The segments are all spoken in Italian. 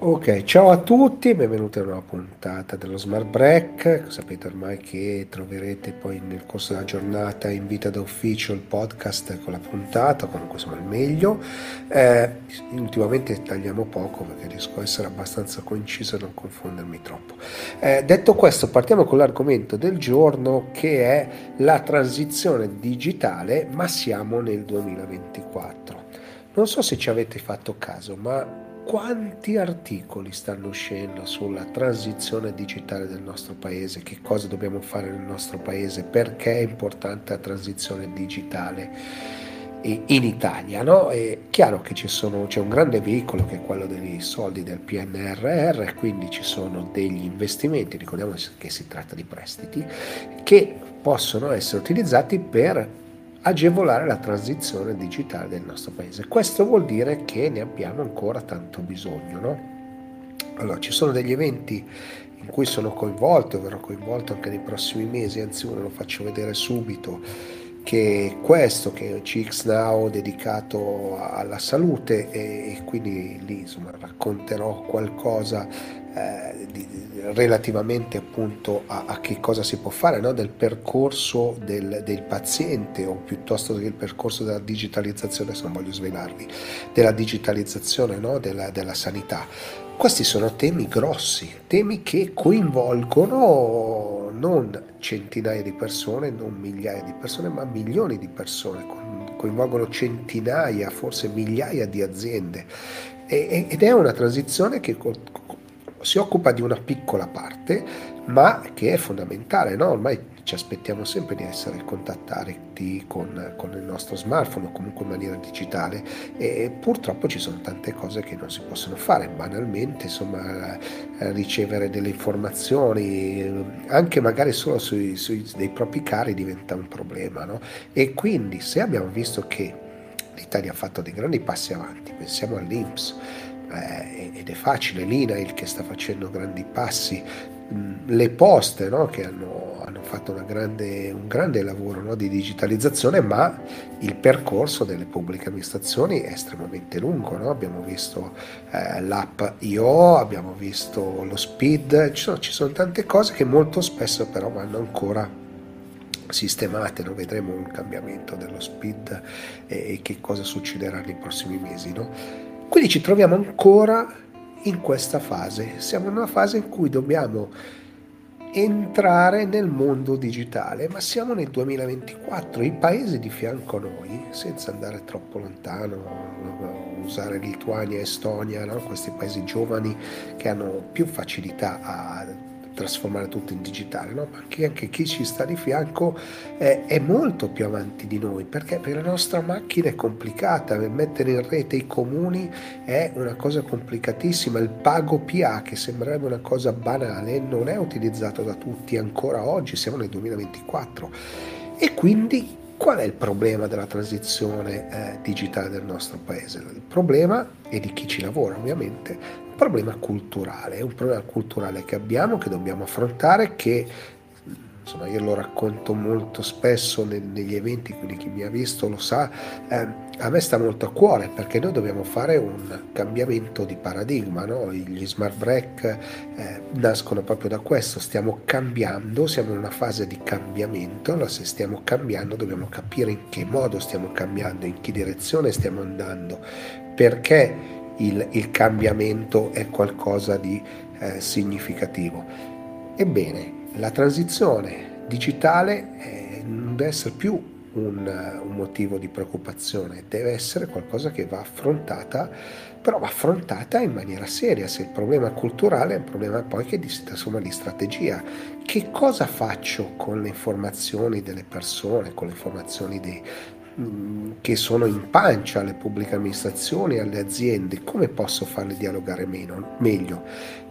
Ok, ciao a tutti, benvenuti a una puntata dello Smart Break. Sapete ormai che troverete poi nel corso della giornata in vita d'ufficio il podcast con la puntata, comunque insomma il meglio. Eh, ultimamente tagliamo poco perché riesco a essere abbastanza conciso e non confondermi troppo. Eh, detto questo, partiamo con l'argomento del giorno che è la transizione digitale, ma siamo nel 2024. Non so se ci avete fatto caso, ma quanti articoli stanno uscendo sulla transizione digitale del nostro paese, che cosa dobbiamo fare nel nostro paese, perché è importante la transizione digitale in Italia. No? È chiaro che sono, c'è un grande veicolo che è quello dei soldi del PNRR, quindi ci sono degli investimenti, ricordiamo che si tratta di prestiti, che possono essere utilizzati per agevolare la transizione digitale del nostro paese. Questo vuol dire che ne abbiamo ancora tanto bisogno. No? Allora, ci sono degli eventi in cui sono coinvolto, verrò coinvolto anche nei prossimi mesi, anzi uno lo faccio vedere subito, che questo, che è CX Now dedicato alla salute e, quindi lì insomma racconterò qualcosa eh, di, relativamente appunto a, a, che cosa si può fare no? del percorso del, del, paziente o piuttosto il percorso della digitalizzazione, se non voglio svelarvi, della digitalizzazione no? della, della sanità. Questi sono temi grossi, temi che coinvolgono non centinaia di persone, non migliaia di persone, ma milioni di persone, coinvolgono centinaia, forse migliaia di aziende ed è una transizione che si occupa di una piccola parte, ma che è fondamentale, no? ormai ci aspettiamo sempre di essere contattati con, con, il nostro smartphone o comunque in maniera digitale e purtroppo ci sono tante cose che non si possono fare, banalmente insomma ricevere delle informazioni anche magari solo sui, sui dei propri cari diventa un problema no? e quindi se abbiamo visto che l'Italia ha fatto dei grandi passi avanti, pensiamo all'Inps, eh, ed è facile, l'INAIL che sta facendo grandi passi, le poste no, che hanno, hanno fatto grande, un grande lavoro no, di digitalizzazione, ma il percorso delle pubbliche amministrazioni è estremamente lungo. No? Abbiamo visto eh, l'app IO, abbiamo visto lo SPID, ci sono, ci sono tante cose che molto spesso però vanno ancora sistemate, vedremo un cambiamento dello speed e, che cosa succederà nei prossimi mesi. Quindi ci troviamo ancora in questa fase, siamo in una fase in cui dobbiamo entrare nel mondo digitale, ma siamo nel 2024, i paesi di fianco a noi, senza andare troppo lontano, usare Lituania, Estonia, no? questi paesi giovani che hanno più facilità a trasformare tutto in digitale, no? perché anche chi ci sta di fianco è, è, molto più avanti di noi, perché per la nostra macchina è complicata, mettere in rete i comuni è una cosa complicatissima, il pago PA che sembrerebbe una cosa banale non è utilizzato da tutti ancora oggi, siamo nel 2024 e quindi Qual è il problema della transizione eh, digitale del nostro paese? Il problema, e di chi ci lavora ovviamente, problema culturale, è un problema culturale che abbiamo, che dobbiamo affrontare, che insomma io lo racconto molto spesso negli eventi, quindi chi mi ha visto lo sa, eh, a me sta molto a cuore perché noi dobbiamo fare un cambiamento di paradigma, no? gli smart break eh, nascono proprio da questo, stiamo cambiando, siamo in una fase di cambiamento, allora se stiamo cambiando dobbiamo capire in che modo stiamo cambiando, in che direzione stiamo andando, perché il, il cambiamento è qualcosa di eh, significativo. Ebbene, la transizione digitale eh, non deve essere più un, un, motivo di preoccupazione, deve essere qualcosa che va affrontata, però va affrontata in maniera seria. Se il problema culturale è un problema poi che si trasforma in strategia. Che cosa faccio con le informazioni delle persone, con le informazioni dei, che sono in pancia alle pubbliche amministrazioni, alle aziende, come posso farle dialogare meno, meglio?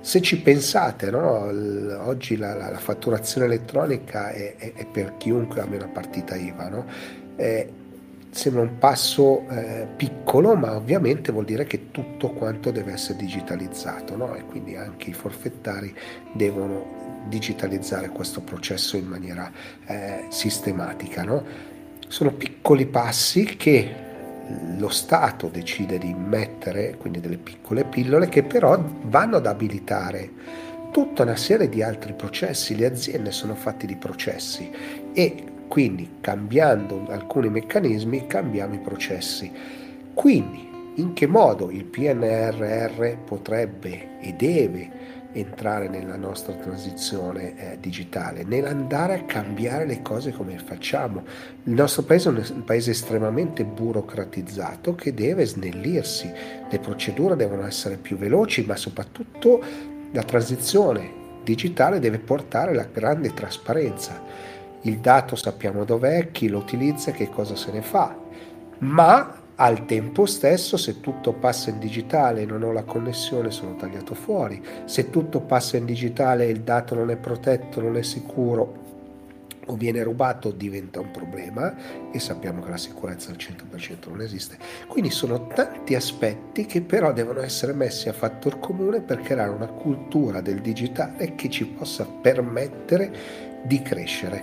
Se ci pensate, no? oggi la, la, la, fatturazione elettronica è, è, è, per chiunque abbia una partita IVA, no? è, sembra un passo eh, piccolo, ma ovviamente vuol dire che tutto quanto deve essere digitalizzato no? e quindi anche i forfettari devono digitalizzare questo processo in maniera eh, sistematica. No? sono piccoli passi che lo Stato decide di mettere, quindi delle piccole pillole che però vanno ad abilitare tutta una serie di altri processi, le aziende sono fatte di processi e quindi cambiando alcuni meccanismi cambiamo i processi. Quindi in che modo il PNRR potrebbe e deve entrare nella nostra transizione eh, digitale, nell'andare a cambiare le cose come facciamo. Il nostro paese è un paese estremamente burocratizzato che deve snellirsi, le procedure devono essere più veloci, ma soprattutto la transizione digitale deve portare la grande trasparenza. Il dato sappiamo dov'è, chi lo utilizza, che cosa se ne fa, ma al tempo stesso, se tutto passa in digitale e non ho la connessione, sono tagliato fuori. Se tutto passa in digitale e il dato non è protetto, non è sicuro o viene rubato, diventa un problema e sappiamo che la sicurezza al 100% non esiste. Quindi sono tanti aspetti che però devono essere messi a fattor comune per creare una cultura del digitale che ci possa permettere di crescere.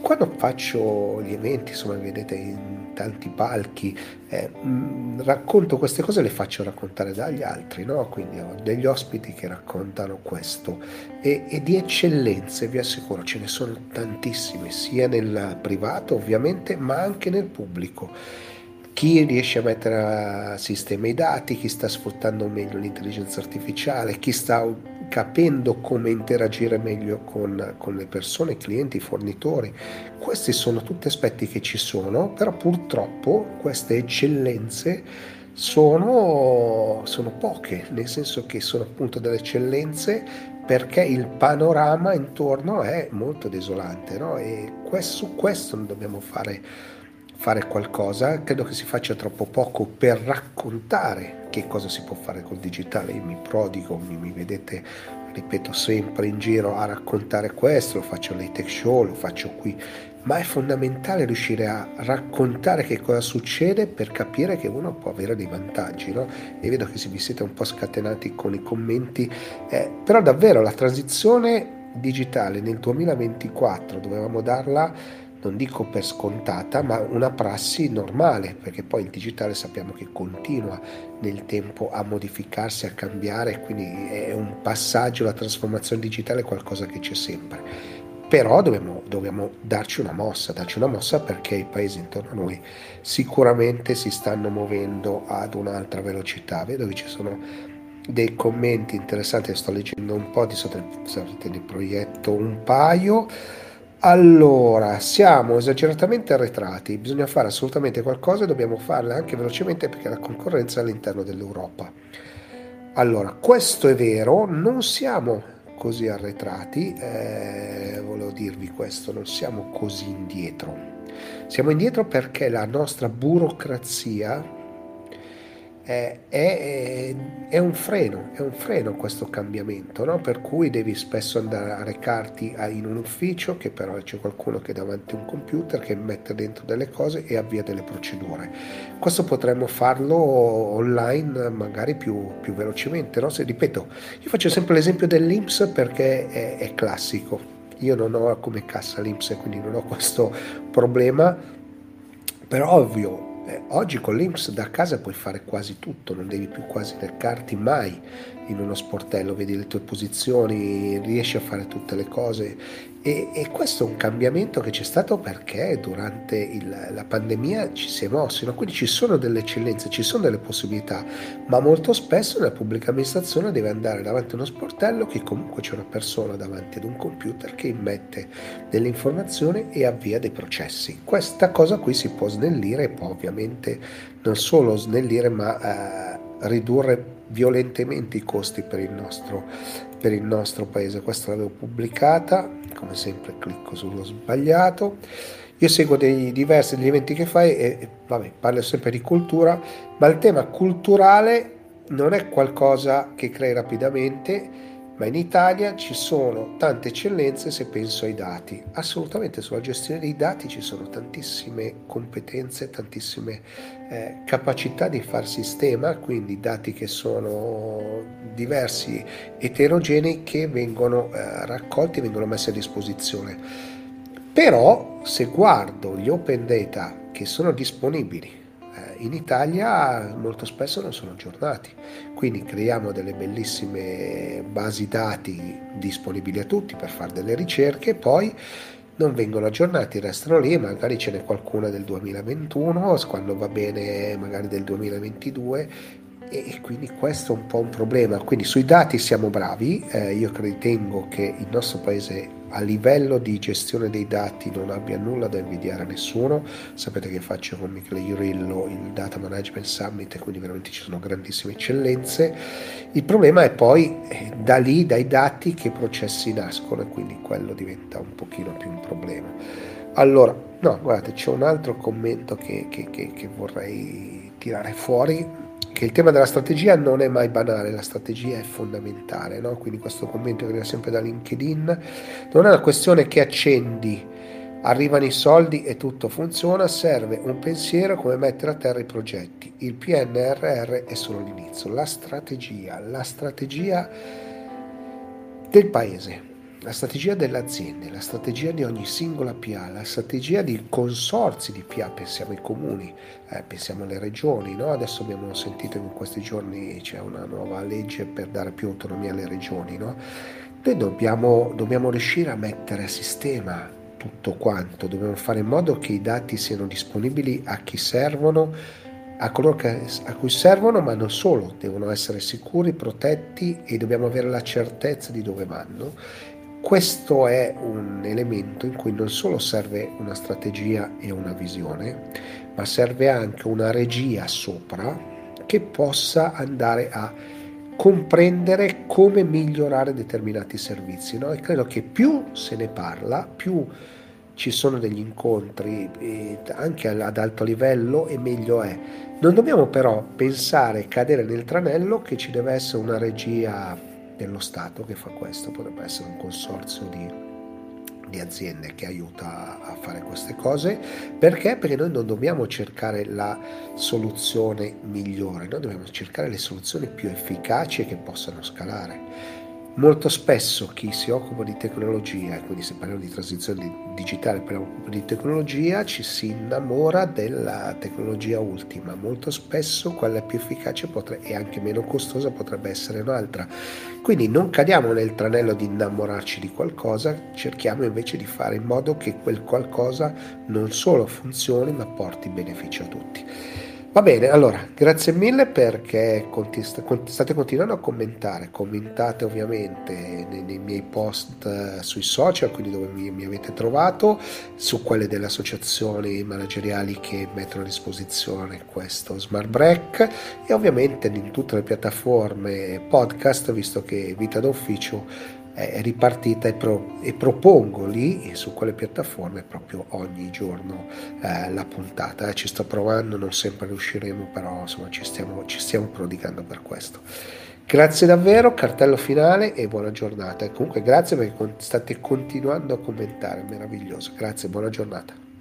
Quando faccio gli eventi, insomma, vedete in tanti palchi, eh, mh, racconto queste cose, le faccio raccontare dagli altri, no? Quindi ho degli ospiti che raccontano questo e, e di eccellenze, vi assicuro, ce ne sono tantissime, sia nel privato ovviamente, ma anche nel pubblico chi riesce a mettere a sistema i dati, chi sta sfruttando meglio l'intelligenza artificiale, chi sta capendo come interagire meglio con, con le persone, i clienti, i fornitori. Questi sono tutti aspetti che ci sono, però purtroppo queste eccellenze sono, sono poche, nel senso che sono appunto delle eccellenze perché il panorama intorno è molto desolante no? e questo, su questo dobbiamo fare fare qualcosa, credo che si faccia troppo poco per raccontare che cosa si può fare col digitale. Io mi prodigo, mi, mi vedete, ripeto sempre in giro a raccontare questo, lo faccio nei tech show, lo faccio qui, ma è fondamentale riuscire a raccontare che cosa succede per capire che uno può avere dei vantaggi. No? E vedo che vi siete un po' scatenati con i commenti, eh, però davvero la transizione digitale nel 2024 dovevamo darla non dico per scontata, ma una prassi normale, perché poi il digitale sappiamo che continua nel tempo a modificarsi, a cambiare, quindi è un passaggio, la trasformazione digitale è qualcosa che c'è sempre. Però dobbiamo, dobbiamo darci una mossa, darci una mossa perché i paesi intorno a noi sicuramente si stanno muovendo ad un'altra velocità. Vedo che ci sono dei commenti interessanti, sto leggendo un po', di solito ne proietto un paio. Allora, siamo esageratamente arretrati, bisogna fare assolutamente qualcosa e dobbiamo farlo anche velocemente perché la concorrenza è all'interno dell'Europa. Allora, questo è vero, non siamo così arretrati, eh, volevo dirvi questo, non siamo così indietro. Siamo indietro perché la nostra burocrazia è, è, è, un freno, è un freno questo cambiamento, no? per cui devi spesso andare a recarti in un ufficio che però c'è qualcuno che è davanti a un computer che mette dentro delle cose e avvia delle procedure. Questo potremmo farlo online magari più, più velocemente, no? Se, ripeto, io faccio sempre l'esempio dell'IMSS perché è, è classico. Io non ho come cassa l'IMSS, quindi non ho questo problema, però ovvio eh, oggi con l'Inps da casa puoi fare quasi tutto, non devi più quasi recarti mai in uno sportello, vedi le tue posizioni, riesci a fare tutte le cose e, e questo è un cambiamento che c'è stato perché durante il, la pandemia ci si è mossi, no? quindi ci sono delle eccellenze, ci sono delle possibilità, ma molto spesso nella pubblica amministrazione deve andare davanti a uno sportello che comunque c'è una persona davanti ad un computer che immette delle informazioni e avvia dei processi. Questa cosa qui si può snellire può ovviamente non solo snellire ma eh, ridurre violentemente i costi per il nostro, per il nostro paese. Questa l'avevo pubblicata, come sempre clicco sullo sbagliato. Io seguo dei diversi degli eventi che fai e, vabbè, parlo sempre di cultura, ma il tema culturale non è qualcosa che crei rapidamente, ma in Italia ci sono tante eccellenze se penso ai dati. Assolutamente sulla gestione dei dati ci sono tantissime competenze, tantissime eh, capacità di far sistema, quindi dati che sono diversi, eterogenei, che vengono eh, raccolti e vengono messi a disposizione. Però se guardo gli open data che sono disponibili, in Italia molto spesso non sono aggiornati, quindi creiamo delle bellissime basi dati disponibili a tutti per fare delle ricerche poi non vengono aggiornati, restano lì, magari ce n'è qualcuna del 2021, quando va bene magari del 2022 e quindi questo è un po' un problema. Quindi sui dati siamo bravi, eh, io ritengo che il nostro paese a livello di gestione dei dati non abbia nulla da invidiare a nessuno. Sapete che faccio con Michele Iurillo il Data Management Summit quindi veramente ci sono grandissime eccellenze. Il problema è poi eh, da lì, dai dati, che processi nascono e quindi quello diventa un pochino più un problema. Allora, no, guardate, c'è un altro commento che, che, che, che vorrei tirare fuori che il tema della strategia non è mai banale, la strategia è fondamentale, no? quindi questo commento che arriva sempre da LinkedIn, non è una questione che accendi, arrivano i soldi e tutto funziona, serve un pensiero come mettere a terra i progetti, il PNRR è solo l'inizio, la strategia, la strategia del paese la strategia delle aziende, la strategia di ogni singola PA, la strategia di consorzi di PA, pensiamo ai comuni, eh, pensiamo alle regioni, no? adesso abbiamo sentito che in questi giorni c'è una nuova legge per dare più autonomia alle regioni, no? noi dobbiamo, dobbiamo riuscire a mettere a sistema tutto quanto, dobbiamo fare in modo che i dati siano disponibili a chi servono, a coloro che, a cui servono, ma non solo, devono essere sicuri, protetti e dobbiamo avere la certezza di dove vanno questo è un elemento in cui non solo serve una strategia e una visione, ma serve anche una regia sopra che possa andare a comprendere come migliorare determinati servizi. No? E credo che più se ne parla, più ci sono degli incontri anche ad alto livello e meglio è. Non dobbiamo però pensare, cadere nel tranello che ci deve essere una regia dello Stato che fa questo, potrebbe essere un consorzio di, di aziende che aiuta a fare queste cose. Perché? Perché noi non dobbiamo cercare la soluzione migliore, noi dobbiamo cercare le soluzioni più efficaci e che possano scalare. Molto spesso chi si occupa di tecnologia, quindi se parliamo di transizione digitale, parliamo di tecnologia, ci si innamora della tecnologia ultima. Molto spesso quella più efficace potrebbe, e anche meno costosa potrebbe essere un'altra. Quindi non cadiamo nel tranello di innamorarci di qualcosa, cerchiamo invece di fare in modo che quel qualcosa non solo funzioni ma porti beneficio a tutti. Va bene, allora, grazie mille perché state continuando a commentare, commentate ovviamente nei, nei miei post eh, sui social, quindi dove mi, mi, avete trovato, su quelle delle associazioni manageriali che mettono a disposizione questo Smart Break e ovviamente in tutte le piattaforme podcast, visto che Vita d'Ufficio è ripartita e, pro, e, propongo lì su quelle piattaforme proprio ogni giorno eh, la puntata. Eh, ci sto provando, non sempre riusciremo, però insomma ci stiamo, ci stiamo prodigando per questo. Grazie davvero, cartello finale e buona giornata. E comunque grazie perché state continuando a commentare, meraviglioso. Grazie, buona giornata.